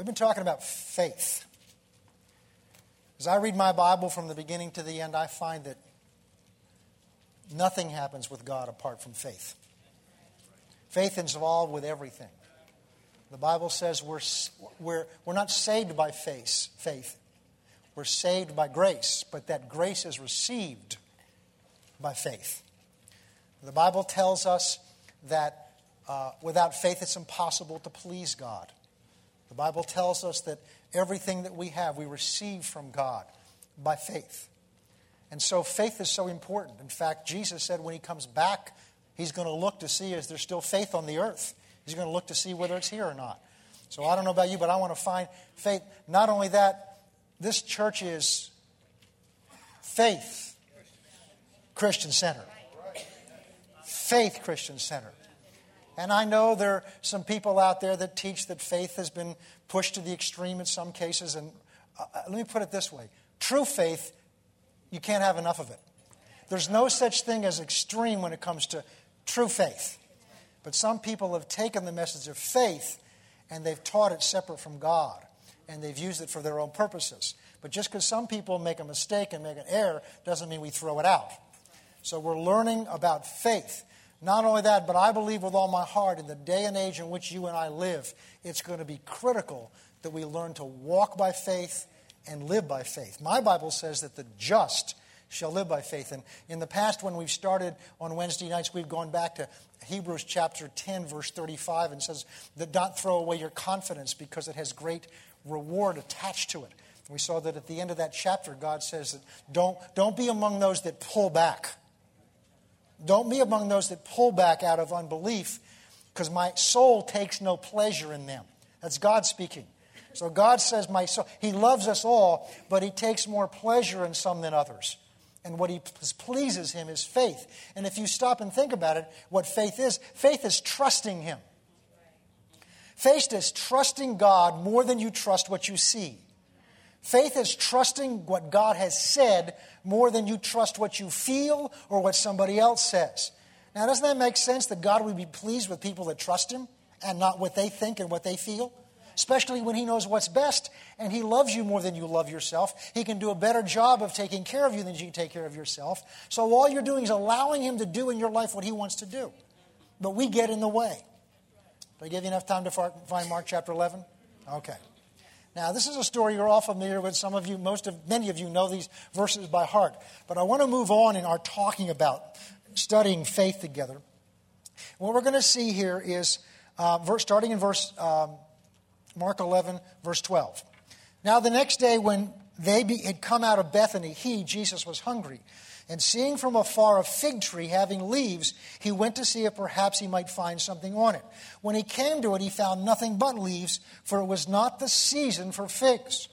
We've been talking about faith. As I read my Bible from the beginning to the end, I find that nothing happens with God apart from faith. Faith is involved with everything. The Bible says we're, we're, we're not saved by faith, faith. We're saved by grace, but that grace is received by faith. The Bible tells us that uh, without faith it's impossible to please God. The Bible tells us that everything that we have we receive from God by faith. And so faith is so important. In fact, Jesus said when he comes back, he's going to look to see is there still faith on the earth. He's going to look to see whether it's here or not. So I don't know about you, but I want to find faith. Not only that, this church is faith Christian Center. Faith Christian Center. And I know there are some people out there that teach that faith has been pushed to the extreme in some cases. And uh, uh, let me put it this way true faith, you can't have enough of it. There's no such thing as extreme when it comes to true faith. But some people have taken the message of faith and they've taught it separate from God and they've used it for their own purposes. But just because some people make a mistake and make an error doesn't mean we throw it out. So we're learning about faith. Not only that, but I believe with all my heart in the day and age in which you and I live, it's going to be critical that we learn to walk by faith and live by faith. My Bible says that the just shall live by faith. And in the past, when we've started on Wednesday nights, we've gone back to Hebrews chapter 10, verse 35, and says that don't throw away your confidence because it has great reward attached to it. We saw that at the end of that chapter, God says that don't, don't be among those that pull back. Don't be among those that pull back out of unbelief, because my soul takes no pleasure in them. That's God speaking. So God says, My soul, He loves us all, but He takes more pleasure in some than others. And what He pleases Him is faith. And if you stop and think about it, what faith is, faith is trusting Him. Faith is trusting God more than you trust what you see. Faith is trusting what God has said more than you trust what you feel or what somebody else says. Now, doesn't that make sense that God would be pleased with people that trust Him and not what they think and what they feel? Especially when He knows what's best and He loves you more than you love yourself. He can do a better job of taking care of you than you can take care of yourself. So, all you're doing is allowing Him to do in your life what He wants to do. But we get in the way. Did I give you enough time to find Mark chapter 11? Okay. Now, this is a story you're all familiar with. Some of you, most of, many of you know these verses by heart. But I want to move on in our talking about studying faith together. What we're going to see here is, uh, verse, starting in verse um, Mark 11, verse 12. Now, the next day, when they be, had come out of Bethany, he, Jesus, was hungry. And seeing from afar a fig tree having leaves, he went to see if perhaps he might find something on it. When he came to it, he found nothing but leaves, for it was not the season for figs.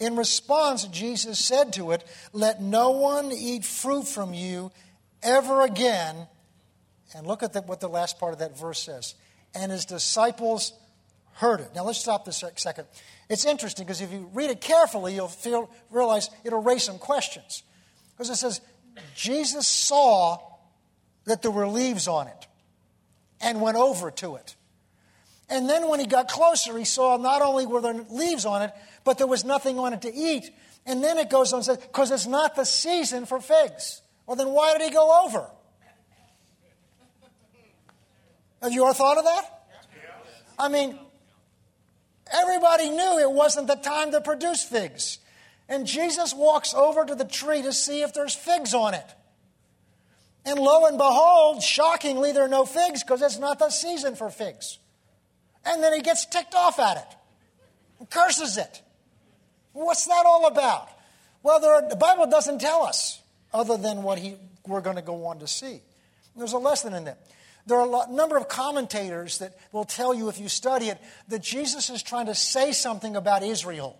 In response, Jesus said to it, Let no one eat fruit from you ever again. And look at the, what the last part of that verse says. And his disciples heard it. Now let's stop this a second. It's interesting because if you read it carefully, you'll feel, realize it'll raise some questions. Because it says, Jesus saw that there were leaves on it and went over to it. And then when he got closer, he saw not only were there leaves on it, but there was nothing on it to eat. And then it goes on and says, because it's not the season for figs. Well, then why did he go over? Have you ever thought of that? I mean, everybody knew it wasn't the time to produce figs. And Jesus walks over to the tree to see if there's figs on it. And lo and behold, shockingly, there are no figs because it's not the season for figs. And then he gets ticked off at it and curses it. What's that all about? Well, are, the Bible doesn't tell us other than what he, we're going to go on to see. There's a lesson in that. There are a number of commentators that will tell you, if you study it, that Jesus is trying to say something about Israel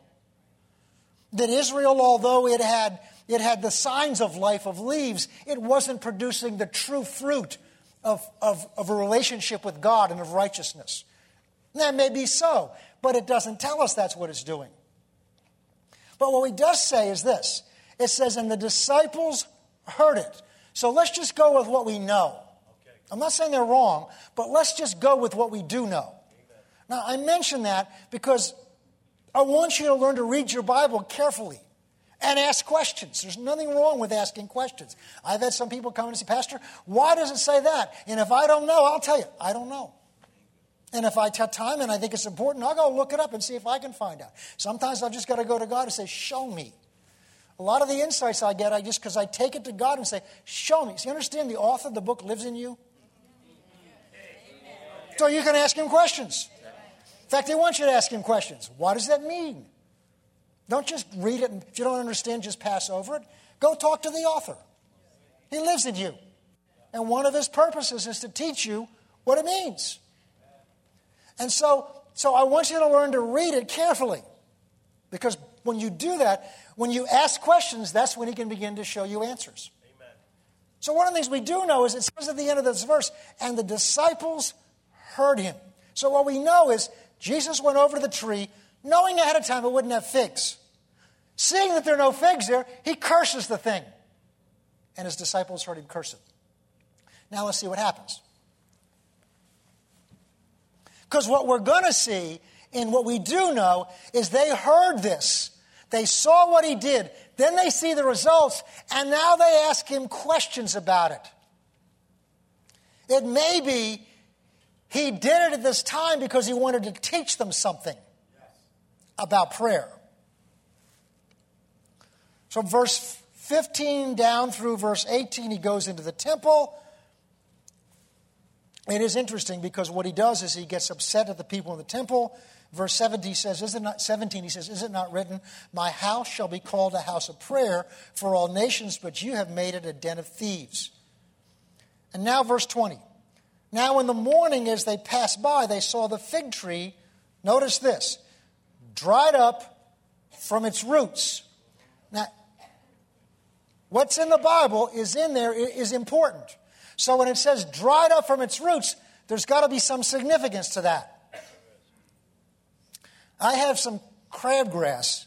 that Israel, although it had, it had the signs of life of leaves, it wasn't producing the true fruit of, of, of a relationship with God and of righteousness. that may be so, but it doesn't tell us that's what it's doing. But what it does say is this it says, and the disciples heard it. So let's just go with what we know. I'm not saying they're wrong, but let's just go with what we do know. Now, I mention that because I want you to learn to read your Bible carefully and ask questions. There's nothing wrong with asking questions. I've had some people come and say, Pastor, why does it say that? And if I don't know, I'll tell you, I don't know. And if I have time and I think it's important, I'll go look it up and see if I can find out. Sometimes I've just got to go to God and say, Show me. A lot of the insights I get, I just because I take it to God and say, Show me. So you understand the author of the book lives in you? So you can ask him questions. In fact, they want you to ask him questions. What does that mean? Don't just read it, and if you don't understand, just pass over it. Go talk to the author. He lives in you. And one of his purposes is to teach you what it means. And so, so I want you to learn to read it carefully. Because when you do that, when you ask questions, that's when he can begin to show you answers. Amen. So, one of the things we do know is it says at the end of this verse, and the disciples heard him. So, what we know is Jesus went over to the tree, knowing ahead of time it wouldn't have figs. Seeing that there are no figs there, he curses the thing. And his disciples heard him curse it. Now let's see what happens. Because what we're going to see, and what we do know, is they heard this. They saw what he did. Then they see the results, and now they ask him questions about it. It may be he did it at this time because he wanted to teach them something about prayer. So, verse 15 down through verse 18, he goes into the temple. It is interesting because what he does is he gets upset at the people in the temple. Verse 17 says, is it not, 17 he says, Is it not written, My house shall be called a house of prayer for all nations, but you have made it a den of thieves. And now, verse 20. Now, in the morning, as they passed by, they saw the fig tree, notice this, dried up from its roots. Now, What's in the Bible is in there is important. So when it says dried up from its roots, there's got to be some significance to that. I have some crabgrass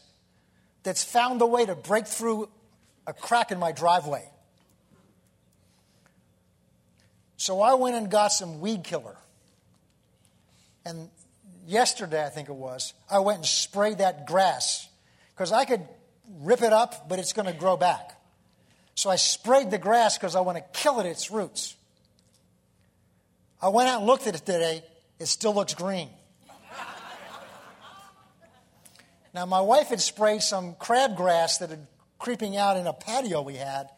that's found a way to break through a crack in my driveway. So I went and got some weed killer. And yesterday, I think it was, I went and sprayed that grass because I could rip it up, but it's going to grow back. So I sprayed the grass because I want to kill it at its roots. I went out and looked at it today. It still looks green. now, my wife had sprayed some crabgrass that had creeping out in a patio we had.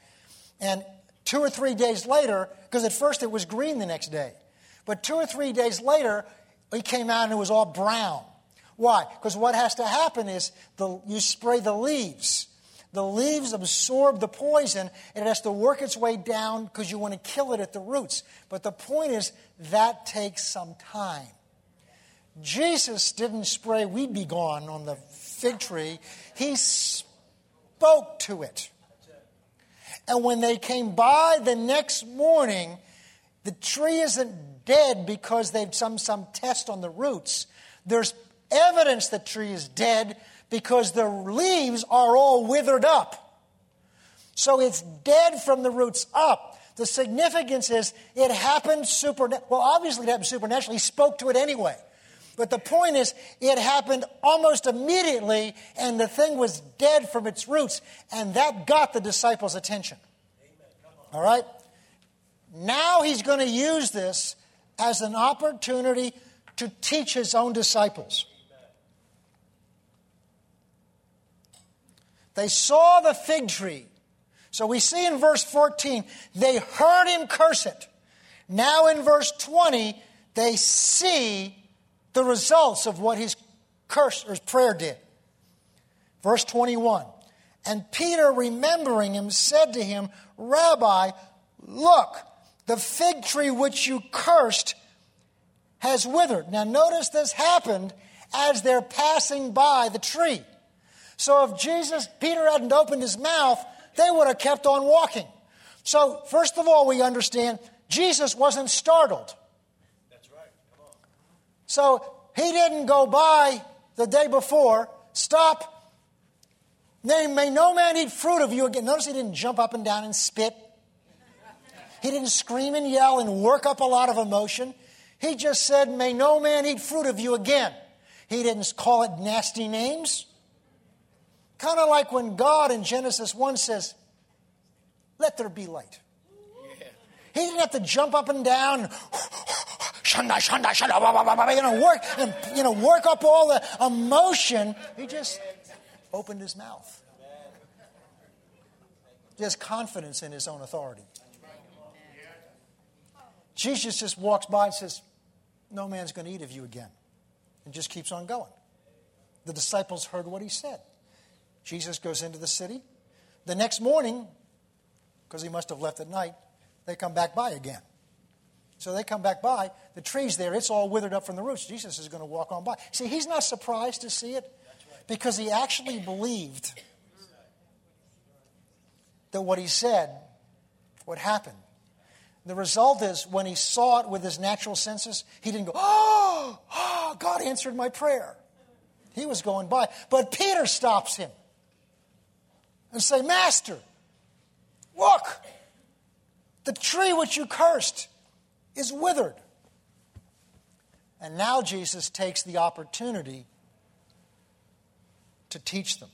And two or three days later, because at first it was green the next day, but two or three days later, it came out and it was all brown. Why? Because what has to happen is the, you spray the leaves the leaves absorb the poison and it has to work its way down because you want to kill it at the roots. But the point is, that takes some time. Jesus didn't spray Weed B Gon on the fig tree, he spoke to it. And when they came by the next morning, the tree isn't dead because they've done some test on the roots. There's evidence the tree is dead because the leaves are all withered up. So it's dead from the roots up. The significance is it happened supernaturally. Well, obviously it happened supernaturally. He spoke to it anyway. But the point is, it happened almost immediately, and the thing was dead from its roots, and that got the disciples' attention. All right? Now he's going to use this as an opportunity to teach his own disciples. They saw the fig tree. So we see in verse 14, they heard him curse it. Now in verse 20, they see the results of what his curse or his prayer did. Verse 21 And Peter, remembering him, said to him, Rabbi, look, the fig tree which you cursed has withered. Now notice this happened as they're passing by the tree. So if Jesus, Peter hadn't opened his mouth, they would have kept on walking. So, first of all, we understand Jesus wasn't startled. That's right. Come on. So he didn't go by the day before, stop. May no man eat fruit of you again. Notice he didn't jump up and down and spit. He didn't scream and yell and work up a lot of emotion. He just said, May no man eat fruit of you again. He didn't call it nasty names. Kind of like when God in Genesis 1 says, Let there be light. He didn't have to jump up and down shunda, shunda, shunda, you know, work and you know, work up all the emotion. He just opened his mouth. Has confidence in his own authority. Jesus just walks by and says, No man's going to eat of you again. And just keeps on going. The disciples heard what he said. Jesus goes into the city. The next morning, because he must have left at night, they come back by again. So they come back by. The tree's there. It's all withered up from the roots. Jesus is going to walk on by. See, he's not surprised to see it because he actually believed that what he said would happen. The result is when he saw it with his natural senses, he didn't go, oh, oh, God answered my prayer. He was going by. But Peter stops him and say, Master, look, the tree which you cursed is withered. And now Jesus takes the opportunity to teach them.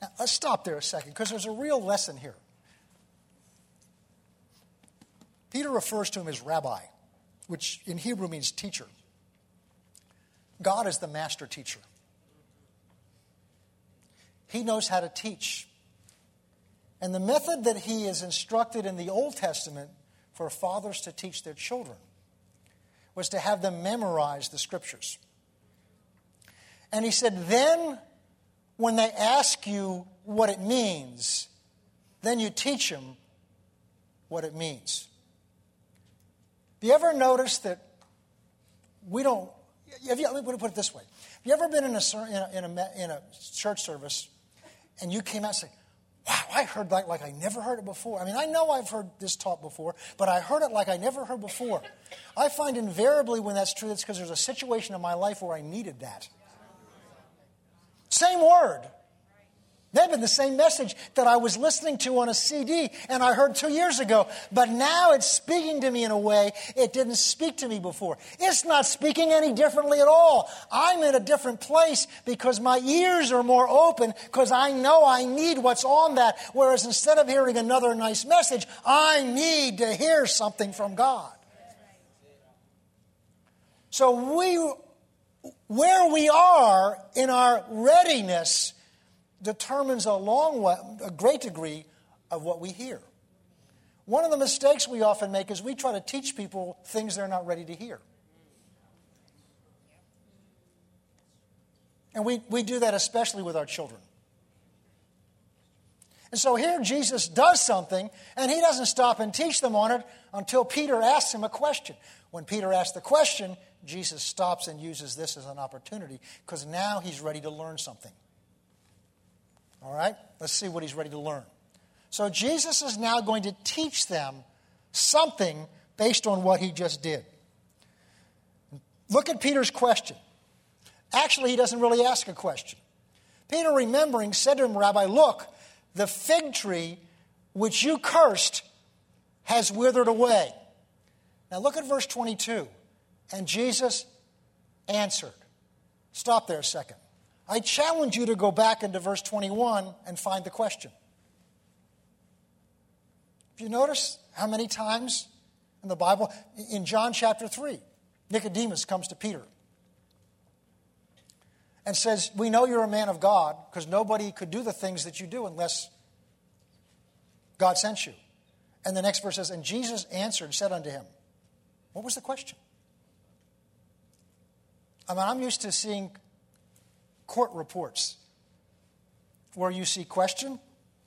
Now, let's stop there a second because there's a real lesson here. Peter refers to him as rabbi, which in Hebrew means teacher. God is the master teacher. He knows how to teach. And the method that he is instructed in the Old Testament for fathers to teach their children was to have them memorize the scriptures. And he said, then when they ask you what it means, then you teach them what it means. Have you ever noticed that we don't? Have you, let me put it this way. Have you ever been in a, in a, in a, in a church service and you came out said, Wow, I heard that like I never heard it before. I mean, I know I've heard this talk before, but I heard it like I never heard before. I find invariably when that's true, it's because there's a situation in my life where I needed that. Same word. Maybe the same message that I was listening to on a CD and I heard two years ago, but now it's speaking to me in a way it didn't speak to me before. It's not speaking any differently at all. I'm in a different place because my ears are more open because I know I need what's on that. Whereas instead of hearing another nice message, I need to hear something from God. So we, where we are in our readiness determines a long way, a great degree of what we hear. One of the mistakes we often make is we try to teach people things they're not ready to hear. And we, we do that especially with our children. And so here Jesus does something, and he doesn't stop and teach them on it until Peter asks him a question. When Peter asks the question, Jesus stops and uses this as an opportunity because now he's ready to learn something. All right? Let's see what he's ready to learn. So Jesus is now going to teach them something based on what he just did. Look at Peter's question. Actually, he doesn't really ask a question. Peter, remembering, said to him, Rabbi, look, the fig tree which you cursed has withered away. Now look at verse 22. And Jesus answered. Stop there a second. I challenge you to go back into verse 21 and find the question. If you notice how many times in the Bible, in John chapter 3, Nicodemus comes to Peter and says, We know you're a man of God because nobody could do the things that you do unless God sent you. And the next verse says, And Jesus answered and said unto him, What was the question? I mean, I'm used to seeing court reports where you see question,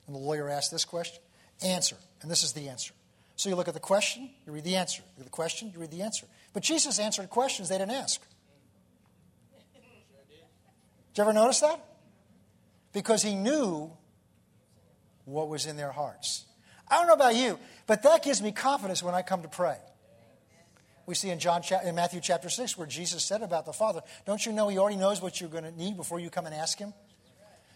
and the lawyer asks this question, answer, and this is the answer. So you look at the question, you read the answer. You look at the question, you read the answer. But Jesus answered questions they didn't ask. Did you ever notice that? Because he knew what was in their hearts. I don't know about you, but that gives me confidence when I come to pray we see in John in Matthew chapter 6 where Jesus said about the Father, don't you know he already knows what you're going to need before you come and ask him?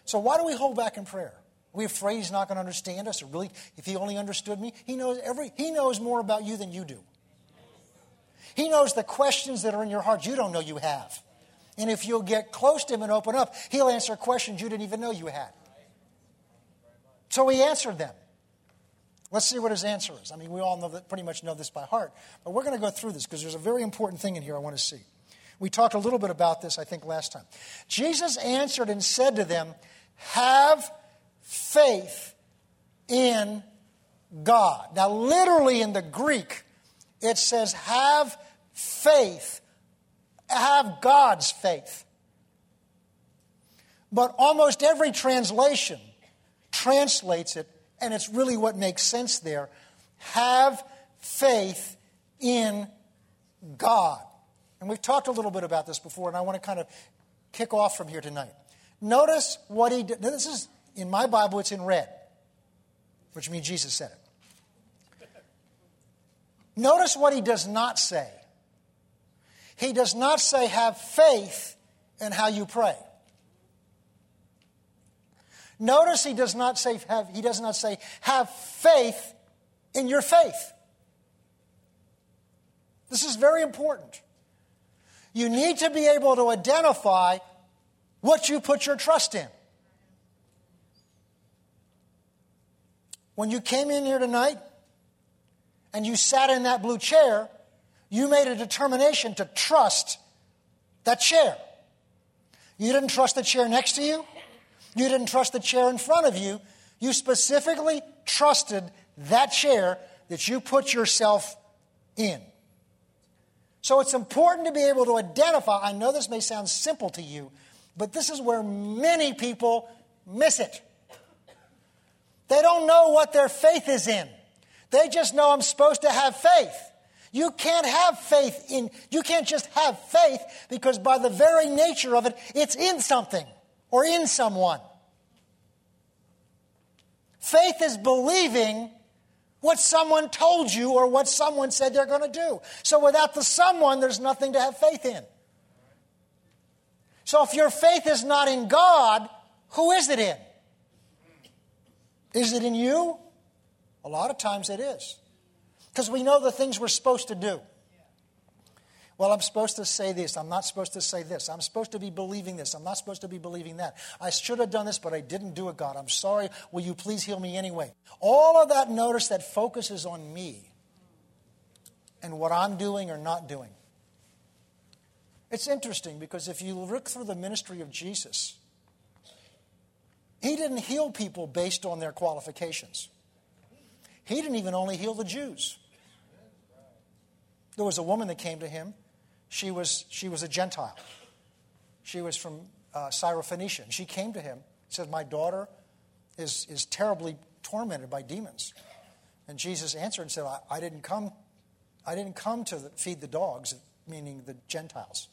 So why do we hold back in prayer? Are we afraid he's not going to understand us? Or really, if he only understood me, he knows every he knows more about you than you do. He knows the questions that are in your heart you don't know you have. And if you'll get close to him and open up, he'll answer questions you didn't even know you had. So he answered them. Let's see what his answer is. I mean, we all know that, pretty much know this by heart, but we're going to go through this because there's a very important thing in here I want to see. We talked a little bit about this, I think, last time. Jesus answered and said to them, Have faith in God. Now, literally in the Greek, it says, Have faith, have God's faith. But almost every translation translates it, and it's really what makes sense there have faith in God. And we've talked a little bit about this before, and I want to kind of kick off from here tonight. Notice what he did. This is in my Bible, it's in red, which means Jesus said it. Notice what he does not say. He does not say, have faith in how you pray. Notice he does not say, have, he does not say, have faith in your faith. This is very important. You need to be able to identify what you put your trust in. When you came in here tonight and you sat in that blue chair, you made a determination to trust that chair. You didn't trust the chair next to you. You didn't trust the chair in front of you. You specifically trusted that chair that you put yourself in. So it's important to be able to identify. I know this may sound simple to you, but this is where many people miss it. They don't know what their faith is in. They just know I'm supposed to have faith. You can't have faith in, you can't just have faith because by the very nature of it, it's in something or in someone. Faith is believing what someone told you or what someone said they're going to do. So without the someone, there's nothing to have faith in. So if your faith is not in God, who is it in? Is it in you? A lot of times it is. Because we know the things we're supposed to do. Well, I'm supposed to say this. I'm not supposed to say this. I'm supposed to be believing this. I'm not supposed to be believing that. I should have done this, but I didn't do it, God. I'm sorry. Will you please heal me anyway? All of that notice that focuses on me and what I'm doing or not doing. It's interesting because if you look through the ministry of Jesus, he didn't heal people based on their qualifications. He didn't even only heal the Jews. There was a woman that came to him. She was, she was a Gentile. She was from uh, Syrophoenicia. She came to him, said, My daughter is, is terribly tormented by demons. And Jesus answered and said, I, I didn't come, I didn't come to feed the dogs, meaning the Gentiles.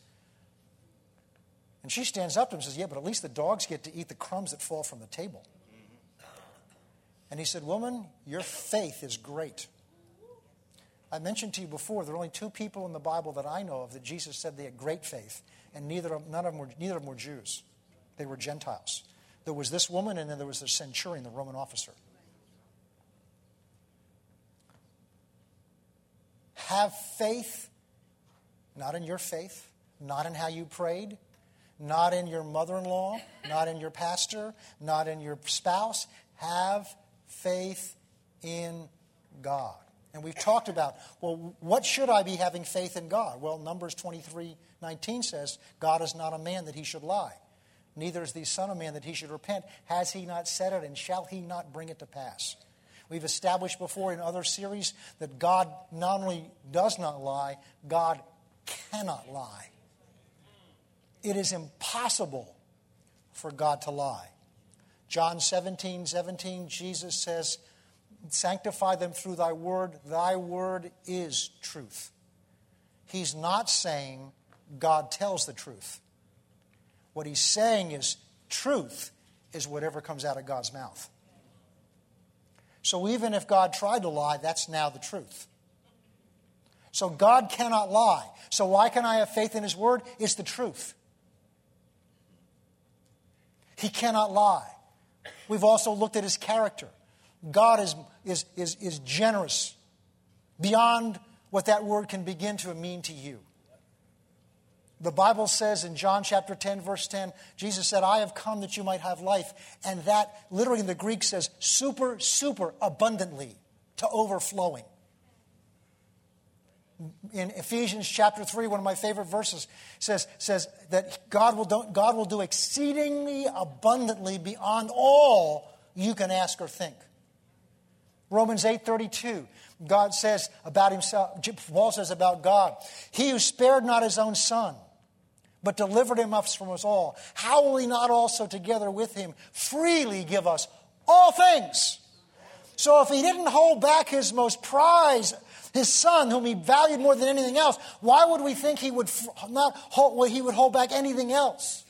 And she stands up to him and says, Yeah, but at least the dogs get to eat the crumbs that fall from the table. And he said, Woman, your faith is great. I mentioned to you before, there are only two people in the Bible that I know of that Jesus said they had great faith, and neither of, none of them were, neither of them were Jews. They were Gentiles. There was this woman, and then there was the centurion, the Roman officer. Have faith, not in your faith, not in how you prayed, not in your mother in law, not in your pastor, not in your spouse. Have faith in God. And we've talked about, well, what should I be having faith in God? Well, Numbers 23 19 says, God is not a man that he should lie, neither is the Son of Man that he should repent. Has he not said it, and shall he not bring it to pass? We've established before in other series that God not only does not lie, God cannot lie. It is impossible for God to lie. John 17, 17, Jesus says, Sanctify them through thy word. Thy word is truth. He's not saying God tells the truth. What he's saying is truth is whatever comes out of God's mouth. So even if God tried to lie, that's now the truth. So God cannot lie. So why can I have faith in his word? It's the truth. He cannot lie. We've also looked at his character. God is, is, is, is generous beyond what that word can begin to mean to you. The Bible says in John chapter 10, verse 10, Jesus said, I have come that you might have life. And that literally in the Greek says super, super abundantly to overflowing. In Ephesians chapter 3, one of my favorite verses says, says that God will, do, God will do exceedingly abundantly beyond all you can ask or think. Romans 8:32, God says about himself, Paul says about God, he who spared not his own son, but delivered him up from us all, how will he not also together with him freely give us all things? So if he didn't hold back his most prized, his son, whom he valued more than anything else, why would we think he would not hold, well, he would hold back anything else?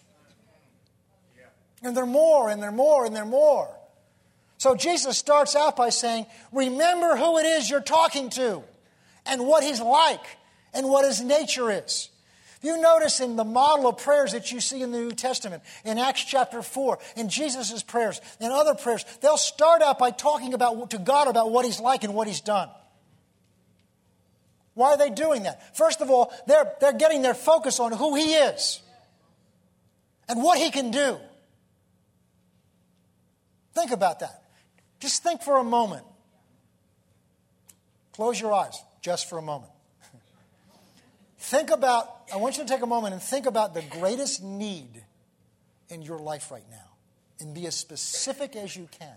And they're more, and they're more, and they're more. So Jesus starts out by saying, Remember who it is you're talking to, and what he's like, and what his nature is. If you notice in the model of prayers that you see in the New Testament, in Acts chapter 4, in Jesus' prayers, in other prayers, they'll start out by talking about, to God about what He's like and what He's done. Why are they doing that? First of all, they're, they're getting their focus on who He is and what He can do. Think about that. Just think for a moment. Close your eyes just for a moment. Think about, I want you to take a moment and think about the greatest need in your life right now and be as specific as you can.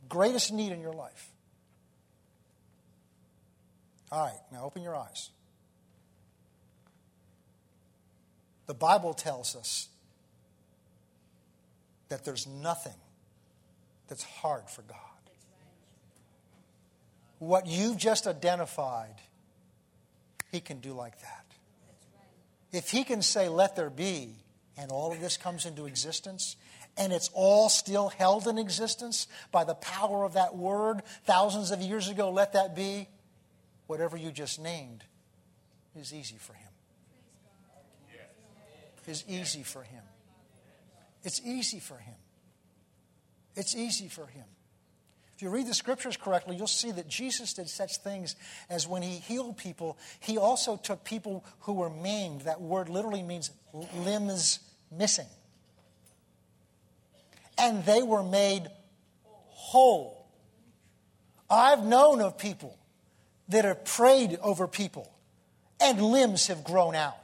The greatest need in your life. All right, now open your eyes. The Bible tells us that there's nothing that's hard for God what you've just identified, He can do like that. If He can say, let there be, and all of this comes into existence, and it's all still held in existence by the power of that word thousands of years ago, let that be, whatever you just named is easy for Him. Is easy for Him. It's easy for Him. It's easy for Him. If you read the scriptures correctly, you'll see that Jesus did such things as when he healed people, he also took people who were maimed. That word literally means limbs missing. And they were made whole. I've known of people that have prayed over people and limbs have grown out.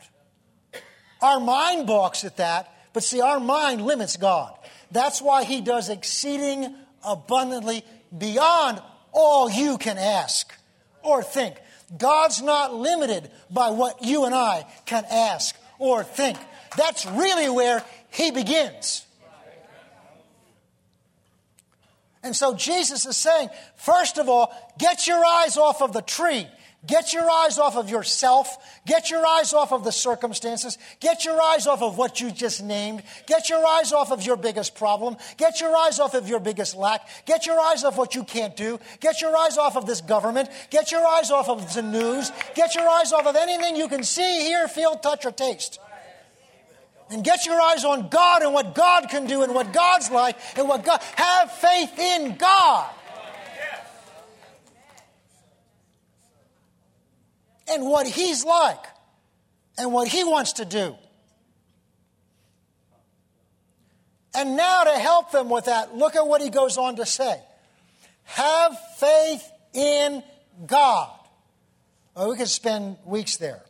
Our mind balks at that, but see, our mind limits God. That's why He does exceeding abundantly beyond all you can ask or think. God's not limited by what you and I can ask or think. That's really where He begins. And so Jesus is saying, first of all, get your eyes off of the tree Get your eyes off of yourself. Get your eyes off of the circumstances. Get your eyes off of what you just named. Get your eyes off of your biggest problem. Get your eyes off of your biggest lack. Get your eyes off what you can't do. Get your eyes off of this government. Get your eyes off of the news. Get your eyes off of anything you can see, hear, feel, touch, or taste. And get your eyes on God and what God can do and what God's like and what God. Have faith in God. And what He's like and what He wants to do. And now, to help them with that, look at what he goes on to say Have faith in God. Well, we could spend weeks there.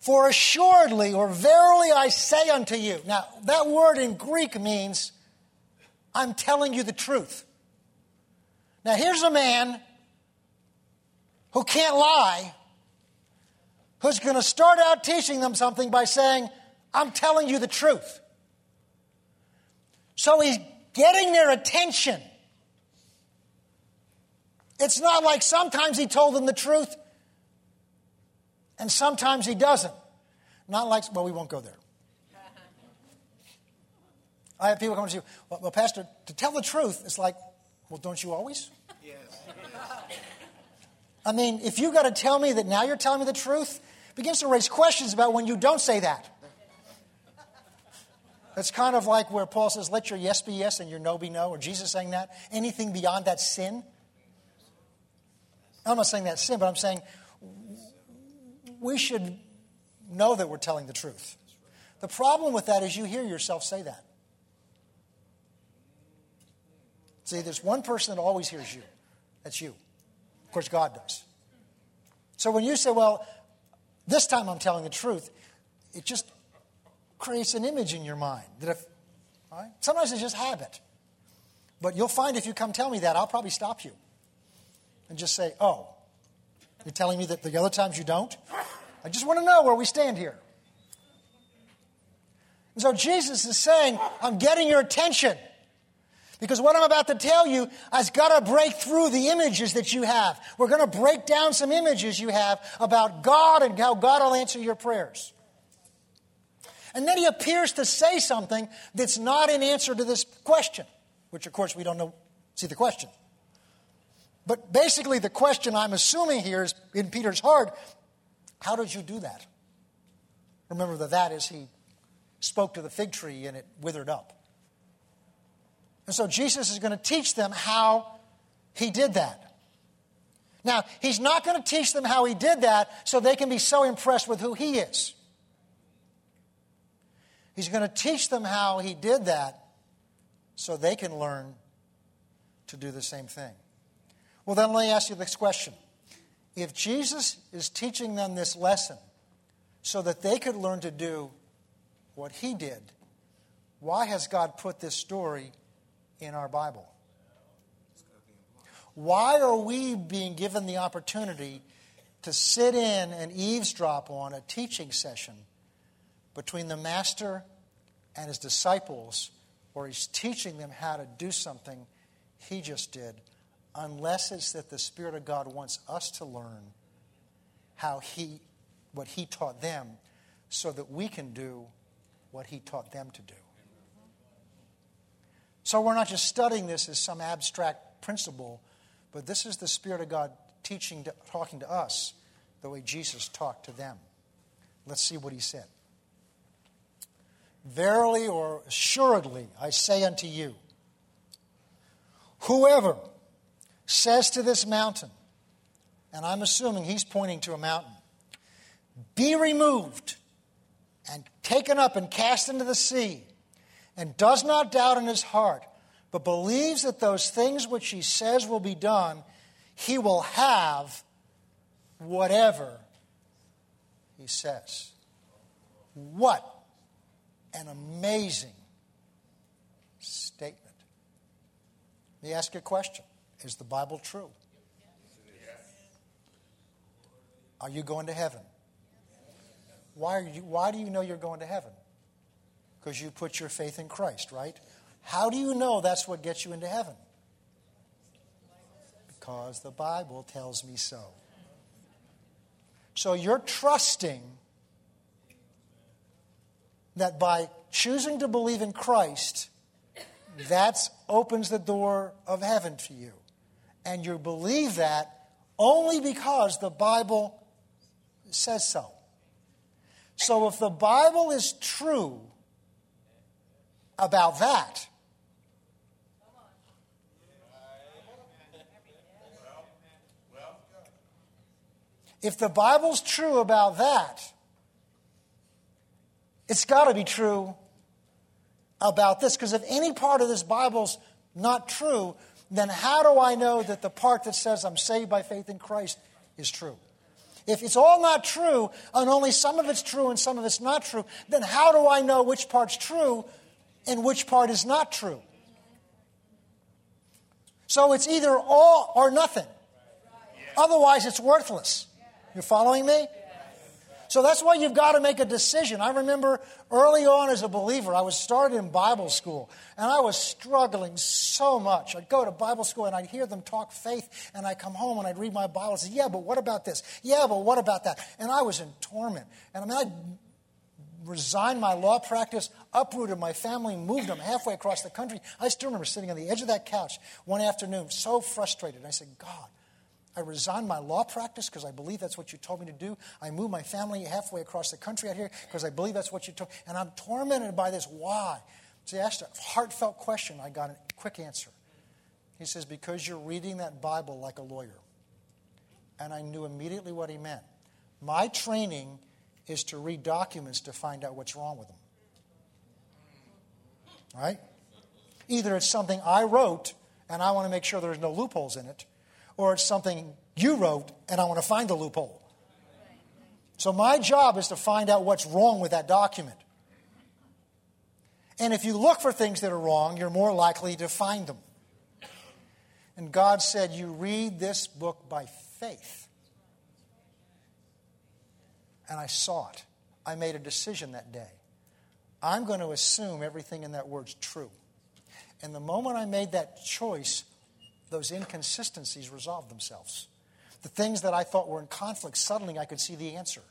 For assuredly, or verily I say unto you. Now, that word in Greek means, I'm telling you the truth. Now, here's a man who can't lie, who's going to start out teaching them something by saying, I'm telling you the truth. So he's getting their attention. It's not like sometimes he told them the truth and sometimes he doesn't. Not like, well, we won't go there. I have people come to you, well, well, Pastor, to tell the truth, it's like, well, don't you always? I mean, if you got to tell me that now you're telling me the truth, begins to raise questions about when you don't say that. It's kind of like where Paul says, let your yes be yes and your no be no, or Jesus saying that. Anything beyond that sin. I'm not saying that's sin, but I'm saying we should know that we're telling the truth. The problem with that is you hear yourself say that. See, there's one person that always hears you. That's you. Course, God does. So when you say, well, this time I'm telling the truth, it just creates an image in your mind that if, right? sometimes it's just habit. But you'll find if you come tell me that, I'll probably stop you and just say, oh, you're telling me that the other times you don't? I just want to know where we stand here. And so Jesus is saying, I'm getting your attention. Because what I'm about to tell you has got to break through the images that you have. We're going to break down some images you have about God and how God will answer your prayers. And then he appears to say something that's not in answer to this question, which of course we don't know, see the question. But basically, the question I'm assuming here is in Peter's heart how did you do that? Remember that that is he spoke to the fig tree and it withered up. And so Jesus is going to teach them how he did that. Now, he's not going to teach them how he did that so they can be so impressed with who he is. He's going to teach them how he did that so they can learn to do the same thing. Well, then let me ask you this question. If Jesus is teaching them this lesson so that they could learn to do what he did, why has God put this story in our Bible? Why are we being given the opportunity to sit in and eavesdrop on a teaching session between the master and his disciples, where he's teaching them how to do something he just did, unless it's that the Spirit of God wants us to learn how he, what he taught them, so that we can do what he taught them to do. So we're not just studying this as some abstract principle, but this is the Spirit of God teaching, to, talking to us the way Jesus talked to them. Let's see what he said. Verily or assuredly, I say unto you, whoever says to this mountain, and I'm assuming he's pointing to a mountain, be removed and taken up and cast into the sea and does not doubt in his heart, but believes that those things which he says will be done, he will have whatever he says. What an amazing statement. Let me ask you a question Is the Bible true? Are you going to heaven? Why, are you, why do you know you're going to heaven? Because you put your faith in Christ, right? How do you know that's what gets you into heaven? Because the Bible tells me so. So you're trusting that by choosing to believe in Christ, that opens the door of heaven to you. And you believe that only because the Bible says so. So if the Bible is true, about that. If the Bible's true about that, it's got to be true about this. Because if any part of this Bible's not true, then how do I know that the part that says I'm saved by faith in Christ is true? If it's all not true, and only some of it's true and some of it's not true, then how do I know which part's true and which part is not true. So it's either all or nothing. Otherwise, it's worthless. You're following me? So that's why you've got to make a decision. I remember early on as a believer, I was started in Bible school, and I was struggling so much. I'd go to Bible school and I'd hear them talk faith, and I'd come home and I'd read my Bible and say, Yeah, but what about this? Yeah, but what about that? And I was in torment. And I mean, I'd resigned my law practice, uprooted my family, moved them halfway across the country. I still remember sitting on the edge of that couch one afternoon, so frustrated. I said, God, I resigned my law practice because I believe that's what you told me to do. I moved my family halfway across the country out here because I believe that's what you told me. And I'm tormented by this. Why? So he asked a heartfelt question. I got a quick answer. He says, Because you're reading that Bible like a lawyer. and I knew immediately what he meant. My training is to read documents to find out what's wrong with them. Right? Either it's something I wrote and I want to make sure there's no loopholes in it, or it's something you wrote and I want to find the loophole. So my job is to find out what's wrong with that document. And if you look for things that are wrong, you're more likely to find them. And God said, You read this book by faith. And I saw it. I made a decision that day. I'm going to assume everything in that word's true. And the moment I made that choice, those inconsistencies resolved themselves. The things that I thought were in conflict, suddenly I could see the answer.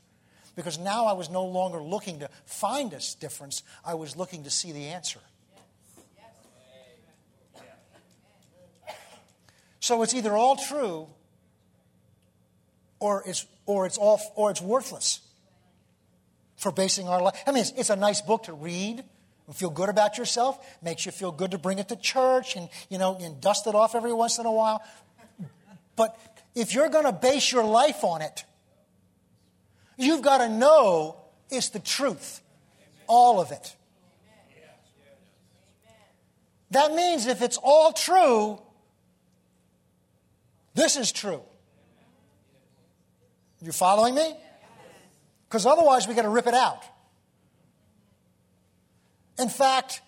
Because now I was no longer looking to find a difference, I was looking to see the answer. So it's either all true or it's, or it's, all, or it's worthless for basing our life. I mean, it's, it's a nice book to read and feel good about yourself. Makes you feel good to bring it to church and, you know, and dust it off every once in a while. But if you're going to base your life on it, you've got to know it's the truth. All of it. That means if it's all true, this is true. You following me? Because otherwise, we got to rip it out. In fact,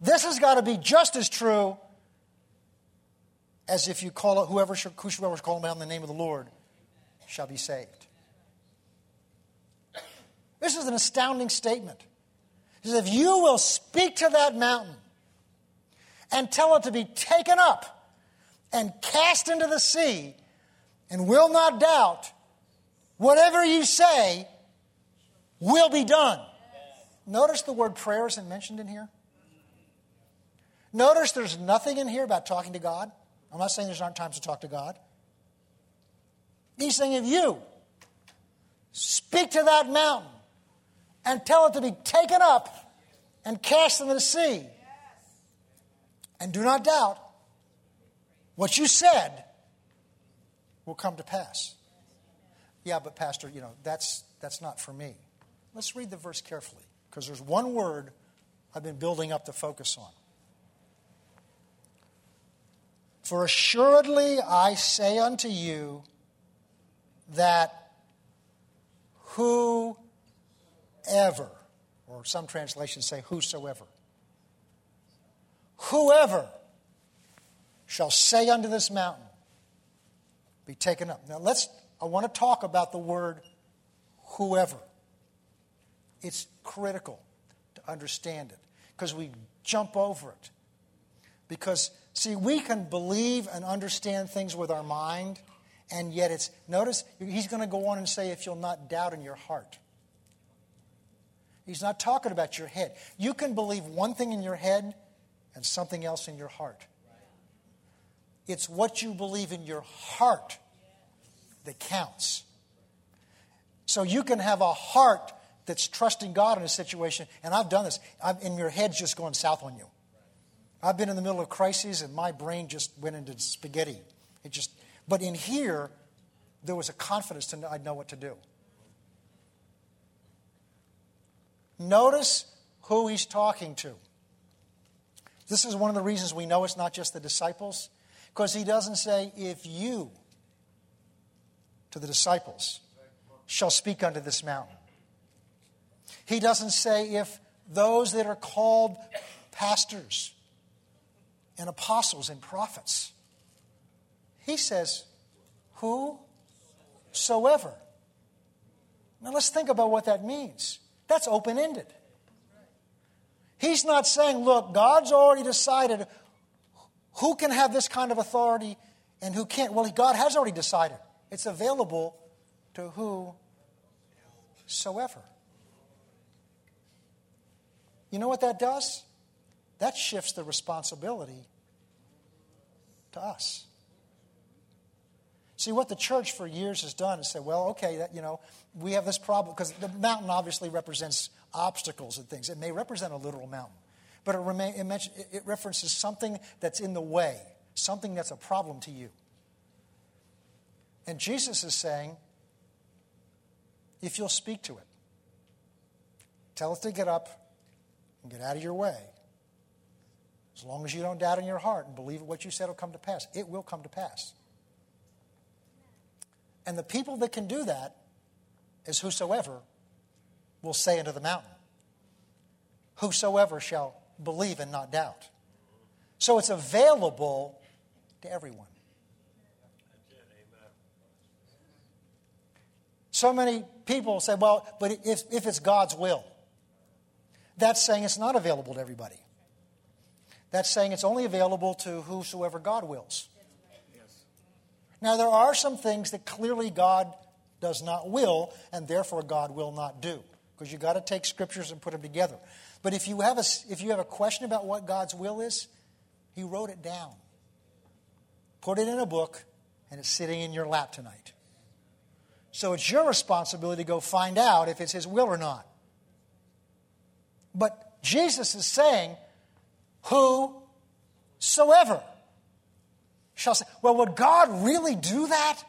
this has got to be just as true as if you call it whoever whoever's calling out in the name of the Lord shall be saved. This is an astounding statement. He says, if you will speak to that mountain and tell it to be taken up and cast into the sea, and will not doubt, whatever you say will be done. Notice the word prayer isn't mentioned in here. Notice there's nothing in here about talking to God. I'm not saying there's not times to talk to God. He's saying if you speak to that mountain and tell it to be taken up and cast into the sea, and do not doubt, what you said will come to pass. Yeah, but Pastor, you know, that's, that's not for me. Let's read the verse carefully because there's one word I've been building up to focus on. For assuredly I say unto you that whoever, or some translations say whosoever, whoever shall say unto this mountain, be taken up. Now let's, I want to talk about the word whoever. It's critical to understand it because we jump over it. Because, see, we can believe and understand things with our mind, and yet it's, notice, he's going to go on and say, if you'll not doubt in your heart. He's not talking about your head. You can believe one thing in your head and something else in your heart. It's what you believe in your heart that counts. So you can have a heart that's trusting God in a situation, and I've done this, I'm, and your head's just going south on you. I've been in the middle of crises, and my brain just went into spaghetti. It just, but in here, there was a confidence to know I'd know what to do. Notice who he's talking to. This is one of the reasons we know it's not just the disciples, because he doesn't say, if you, to the disciples, shall speak unto this mountain. He doesn't say, if those that are called pastors and apostles and prophets. He says, whosoever. Now let's think about what that means. That's open ended. He's not saying, look, God's already decided who can have this kind of authority and who can't. Well, God has already decided. It's available to whosoever. You know what that does? That shifts the responsibility to us. See, what the church for years has done is say, well, okay, that, you know, we have this problem, because the mountain obviously represents obstacles and things. It may represent a literal mountain, but it, remain, it, it references something that's in the way, something that's a problem to you. And Jesus is saying, if you'll speak to it, tell it to get up and get out of your way. As long as you don't doubt in your heart and believe what you said will come to pass, it will come to pass. And the people that can do that is whosoever will say unto the mountain, Whosoever shall believe and not doubt. So it's available to everyone. So many people say, well, but if, if it's God's will, that's saying it's not available to everybody. That's saying it's only available to whosoever God wills. Now, there are some things that clearly God does not will, and therefore God will not do. Because you've got to take scriptures and put them together. But if you have a, if you have a question about what God's will is, He wrote it down. Put it in a book, and it's sitting in your lap tonight. So it's your responsibility to go find out if it's His will or not. But Jesus is saying, Whosoever shall say, Well, would God really do that?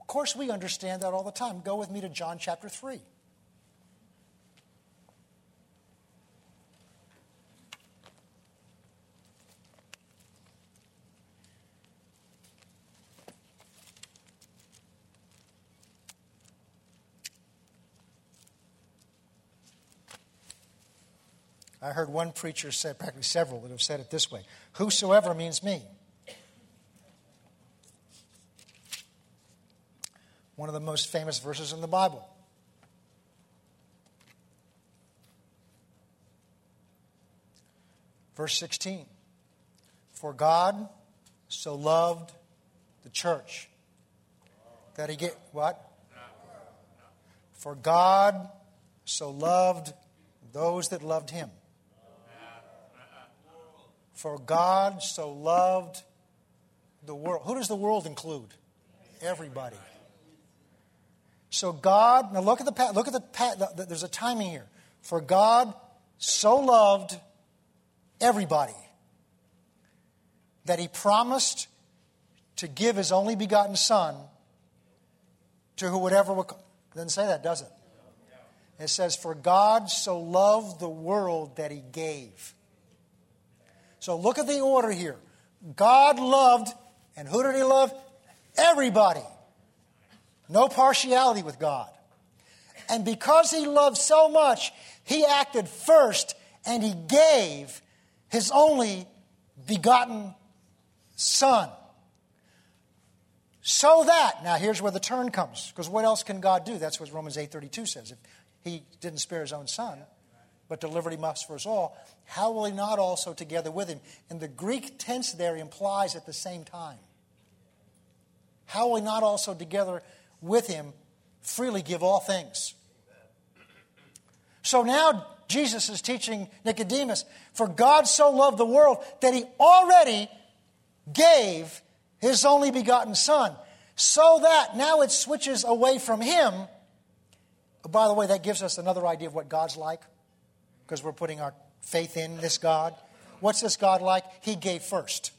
Of course, we understand that all the time. Go with me to John chapter 3. I heard one preacher say, practically several that have said it this way Whosoever means me. One of the most famous verses in the Bible. Verse 16 For God so loved the church that he get what? For God so loved those that loved him for God so loved the world. Who does the world include? Everybody. So God, now look at the look at the there's a timing here. For God so loved everybody that he promised to give his only begotten son to whoever would doesn't say that, does it? It says, For God so loved the world that he gave. So look at the order here. God loved, and who did he love? Everybody. No partiality with God. And because he loved so much, he acted first and he gave his only begotten son. So that, now here's where the turn comes, because what else can God do? That's what Romans 8.32 says. If he didn't spare his own son, but delivered him us for us all, how will he not also together with him? And the Greek tense there implies at the same time. How will he not also together with him freely give all things? So now Jesus is teaching Nicodemus, for God so loved the world that he already gave his only begotten Son, so that now it switches away from him. By the way, that gives us another idea of what God's like because we're putting our faith in this God. What's this God like? He gave first.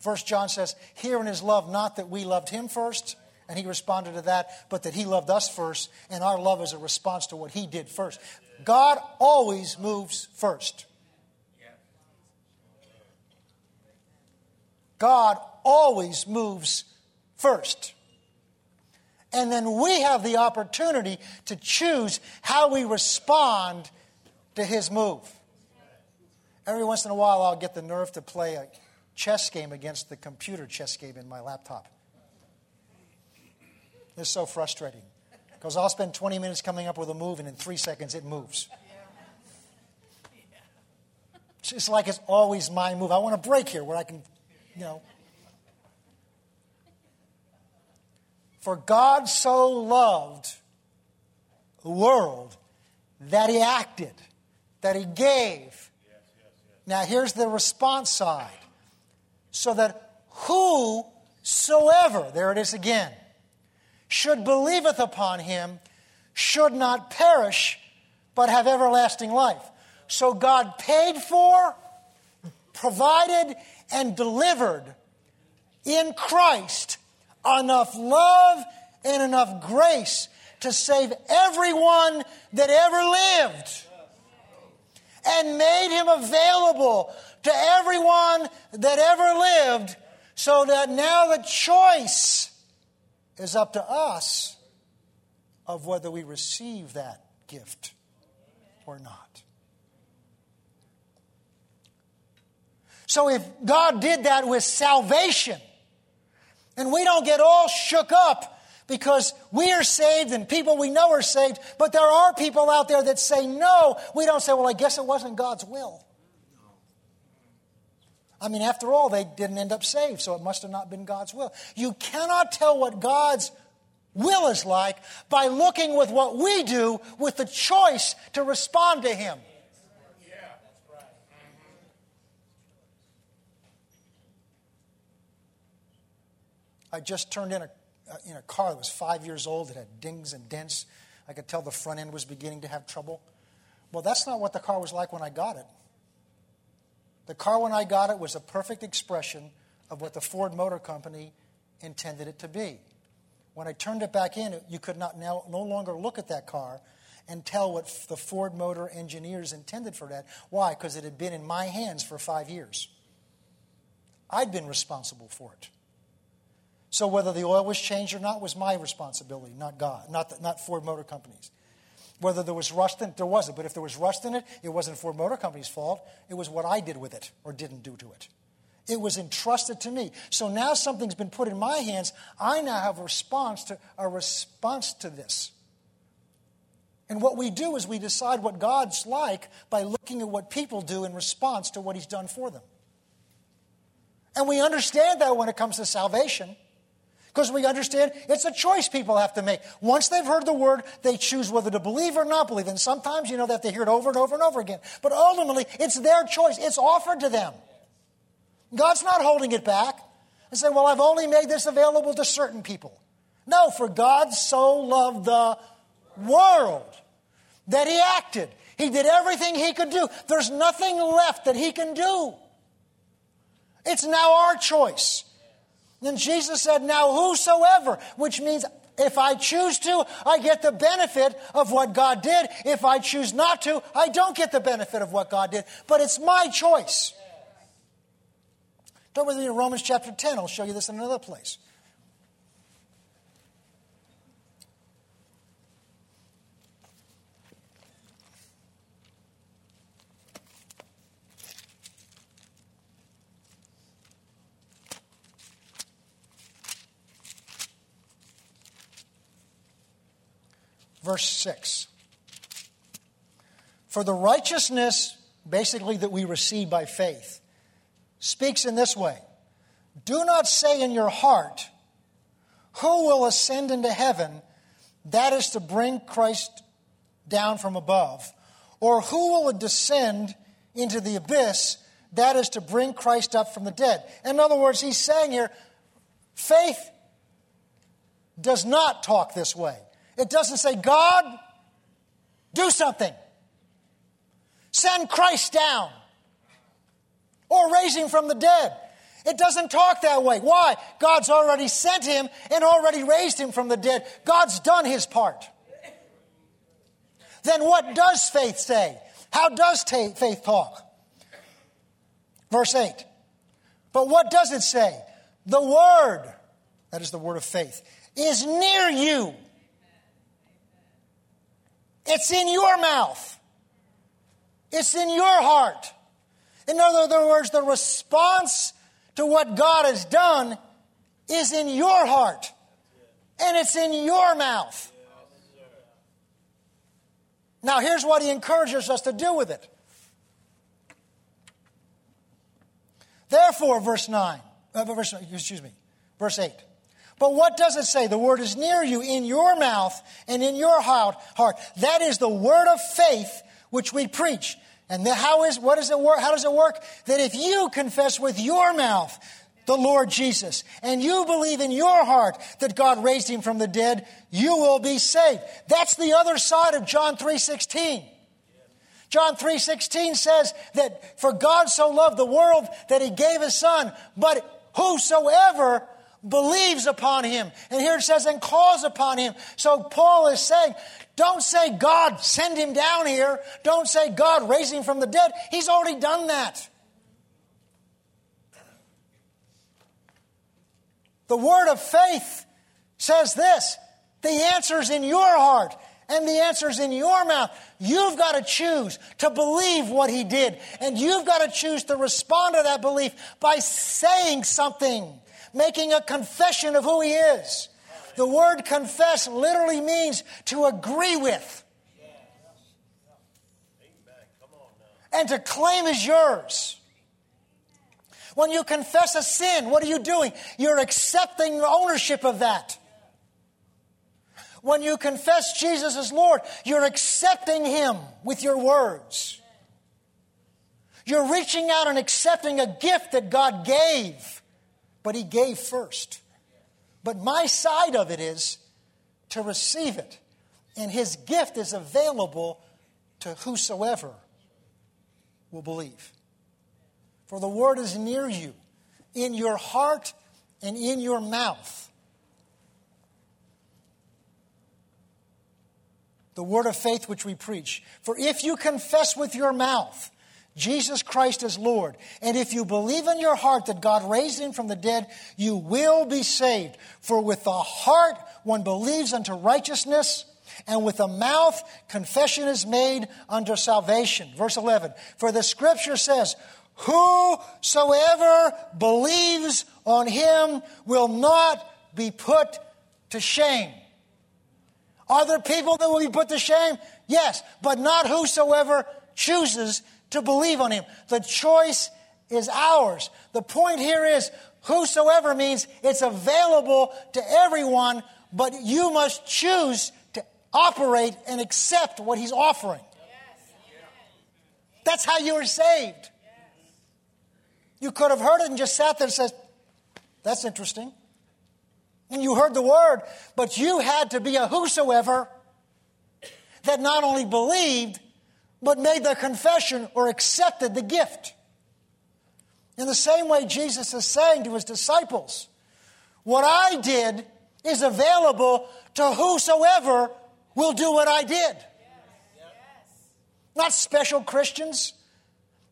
First John says, Here in his love, not that we loved him first, and he responded to that, but that he loved us first, and our love is a response to what he did first. God always moves first. God always moves first. And then we have the opportunity to choose how we respond to his move. Every once in a while, I'll get the nerve to play a chess game against the computer chess game in my laptop. It's so frustrating because I'll spend 20 minutes coming up with a move, and in three seconds, it moves. It's like it's always my move. I want a break here where I can, you know. For God so loved the world that he acted, that he gave. Now, here's the response side. So that whosoever, there it is again, should believeth upon him should not perish, but have everlasting life. So God paid for, provided, and delivered in Christ enough love and enough grace to save everyone that ever lived and made him available to everyone that ever lived so that now the choice is up to us of whether we receive that gift or not. So if God did that with salvation, and we don't get all shook up because we are saved and people we know are saved, but there are people out there that say no, we don't say, well, I guess it wasn't God's will. I mean, after all, they didn't end up saved, so it must have not been God's will. You cannot tell what God's will is like by looking with what we do with the choice to respond to Him. I just turned in a, uh, in a car that was five years old. It had dings and dents. I could tell the front end was beginning to have trouble. Well, that's not what the car was like when I got it. The car, when I got it, was a perfect expression of what the Ford Motor Company intended it to be. When I turned it back in, you could not now, no longer look at that car and tell what the Ford Motor engineers intended for that. Why? Because it had been in my hands for five years. I'd been responsible for it. So whether the oil was changed or not was my responsibility, not God, not, the, not Ford Motor Company's. Whether there was rust in it, there wasn't. But if there was rust in it, it wasn't Ford Motor Company's fault. It was what I did with it or didn't do to it. It was entrusted to me. So now something's been put in my hands. I now have a response to a response to this. And what we do is we decide what God's like by looking at what people do in response to what He's done for them. And we understand that when it comes to salvation. Because we understand it's a choice people have to make. Once they've heard the word, they choose whether to believe or not believe. And sometimes, you know, that they have to hear it over and over and over again. But ultimately, it's their choice. It's offered to them. God's not holding it back and saying, well, I've only made this available to certain people. No, for God so loved the world that he acted. He did everything he could do. There's nothing left that he can do. It's now our choice. Then Jesus said, Now whosoever, which means if I choose to, I get the benefit of what God did. If I choose not to, I don't get the benefit of what God did. But it's my choice. Turn with me to Romans chapter 10. I'll show you this in another place. Verse 6. For the righteousness, basically, that we receive by faith, speaks in this way Do not say in your heart, Who will ascend into heaven? That is to bring Christ down from above. Or who will descend into the abyss? That is to bring Christ up from the dead. In other words, he's saying here, faith does not talk this way. It doesn't say, God, do something. Send Christ down. Or raise him from the dead. It doesn't talk that way. Why? God's already sent him and already raised him from the dead. God's done his part. Then what does faith say? How does faith talk? Verse 8. But what does it say? The word, that is the word of faith, is near you it's in your mouth. It's in your heart. In other words, the response to what God has done is in your heart. And it's in your mouth. Now, here's what he encourages us to do with it. Therefore, verse 9, uh, verse, excuse me, verse 8. But what does it say? The word is near you, in your mouth and in your heart. That is the word of faith which we preach. And how is what does it work? How does it work? That if you confess with your mouth the Lord Jesus and you believe in your heart that God raised him from the dead, you will be saved. That's the other side of John 3:16. John 3:16 says that for God so loved the world that he gave his son, but whosoever believes upon him. And here it says, and calls upon him. So Paul is saying, don't say, God, send him down here. Don't say, God, raise him from the dead. He's already done that. The word of faith says this the answer's in your heart and the answer's in your mouth. You've got to choose to believe what he did, and you've got to choose to respond to that belief by saying something, making a confession of who he is. The word confess literally means to agree with and to claim as yours. When you confess a sin, what are you doing? You're accepting ownership of that. When you confess Jesus as Lord, you're accepting Him with your words. You're reaching out and accepting a gift that God gave, but He gave first. But my side of it is to receive it. And His gift is available to whosoever will believe. For the word is near you, in your heart and in your mouth. the word of faith which we preach. For if you confess with your mouth Jesus Christ is Lord, and if you believe in your heart that God raised him from the dead, you will be saved. For with the heart one believes unto righteousness, and with the mouth confession is made unto salvation. Verse 11 For the scripture says, Whosoever believes on him will not be put to shame. Are there people that will be put to shame? Yes, but not whosoever chooses to believe on him. The choice is ours. The point here is whosoever means it's available to everyone, but you must choose to operate and accept what he's offering. That's how you were saved. You could have heard it and just sat there and said, That's interesting and you heard the word, but you had to be a whosoever that not only believed, but made the confession or accepted the gift. In the same way, Jesus is saying to his disciples, What I did is available to whosoever will do what I did. Not special Christians,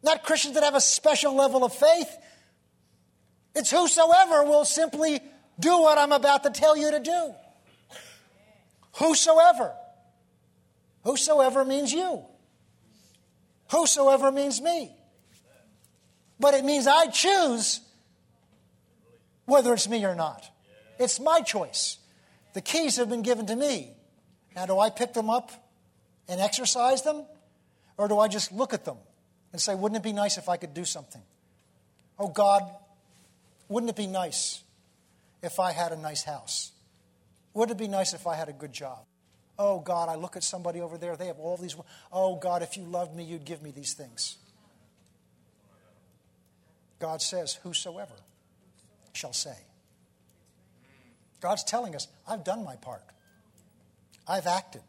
not Christians that have a special level of faith. It's whosoever will simply do what I'm about to tell you to do. Whosoever. Whosoever means you. Whosoever means me. But it means I choose whether it's me or not. It's my choice. The keys have been given to me. Now, do I pick them up and exercise them? Or do I just look at them and say, wouldn't it be nice if I could do something? Oh, God, wouldn't it be nice if I had a nice house? Wouldn't it be nice if I had a good job? Oh, God, I look at somebody over there, they have all these. Oh, God, if you loved me, you'd give me these things. God says, Whosoever shall say. God's telling us, I've done my part. I've acted.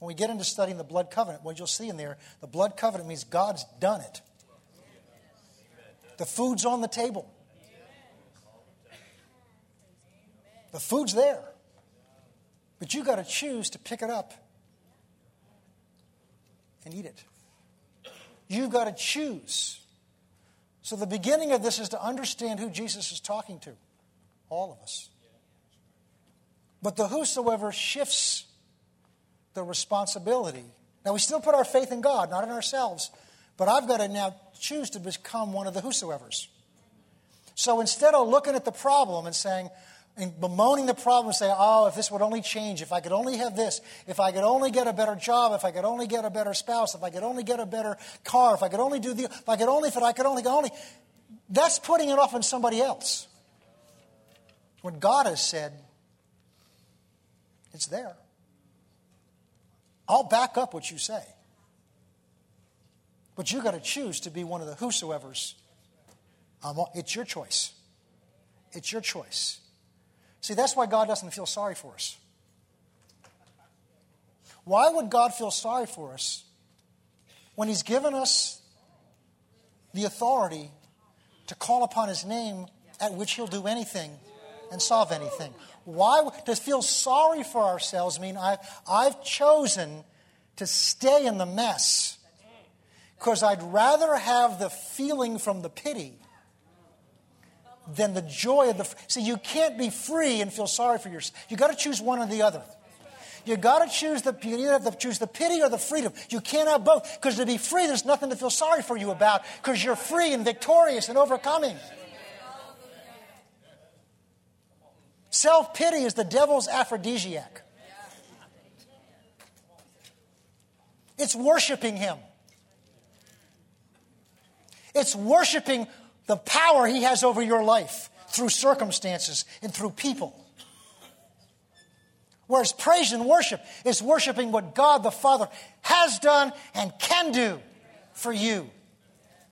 When we get into studying the blood covenant, what you'll see in there, the blood covenant means God's done it. The food's on the table. The food's there. But you got to choose to pick it up and eat it. You've got to choose. So the beginning of this is to understand who Jesus is talking to. All of us. But the whosoever shifts the responsibility. Now, we still put our faith in God, not in ourselves, but I've got to now choose to become one of the whosoever's. So instead of looking at the problem and saying, and bemoaning the problem, saying, oh, if this would only change, if I could only have this, if I could only get a better job, if I could only get a better spouse, if I could only get a better car, if I could only do the, if I could only, if I could only, only. That's putting it off on somebody else. When God has said, it's there. I'll back up what you say. But you've got to choose to be one of the whosoever's. It's your choice. It's your choice. See, that's why God doesn't feel sorry for us. Why would God feel sorry for us when He's given us the authority to call upon His name at which He'll do anything and solve anything. Why? To feel sorry for ourselves mean I, I've chosen to stay in the mess because I'd rather have the feeling from the pity than the joy of the. See, you can't be free and feel sorry for yourself. You got to choose one or the other. You got to choose the you either have to choose the pity or the freedom. You can't have both because to be free, there's nothing to feel sorry for you about because you're free and victorious and overcoming. Self pity is the devil's aphrodisiac. It's worshiping him. It's worshiping the power he has over your life through circumstances and through people. Whereas praise and worship is worshiping what God the Father has done and can do for you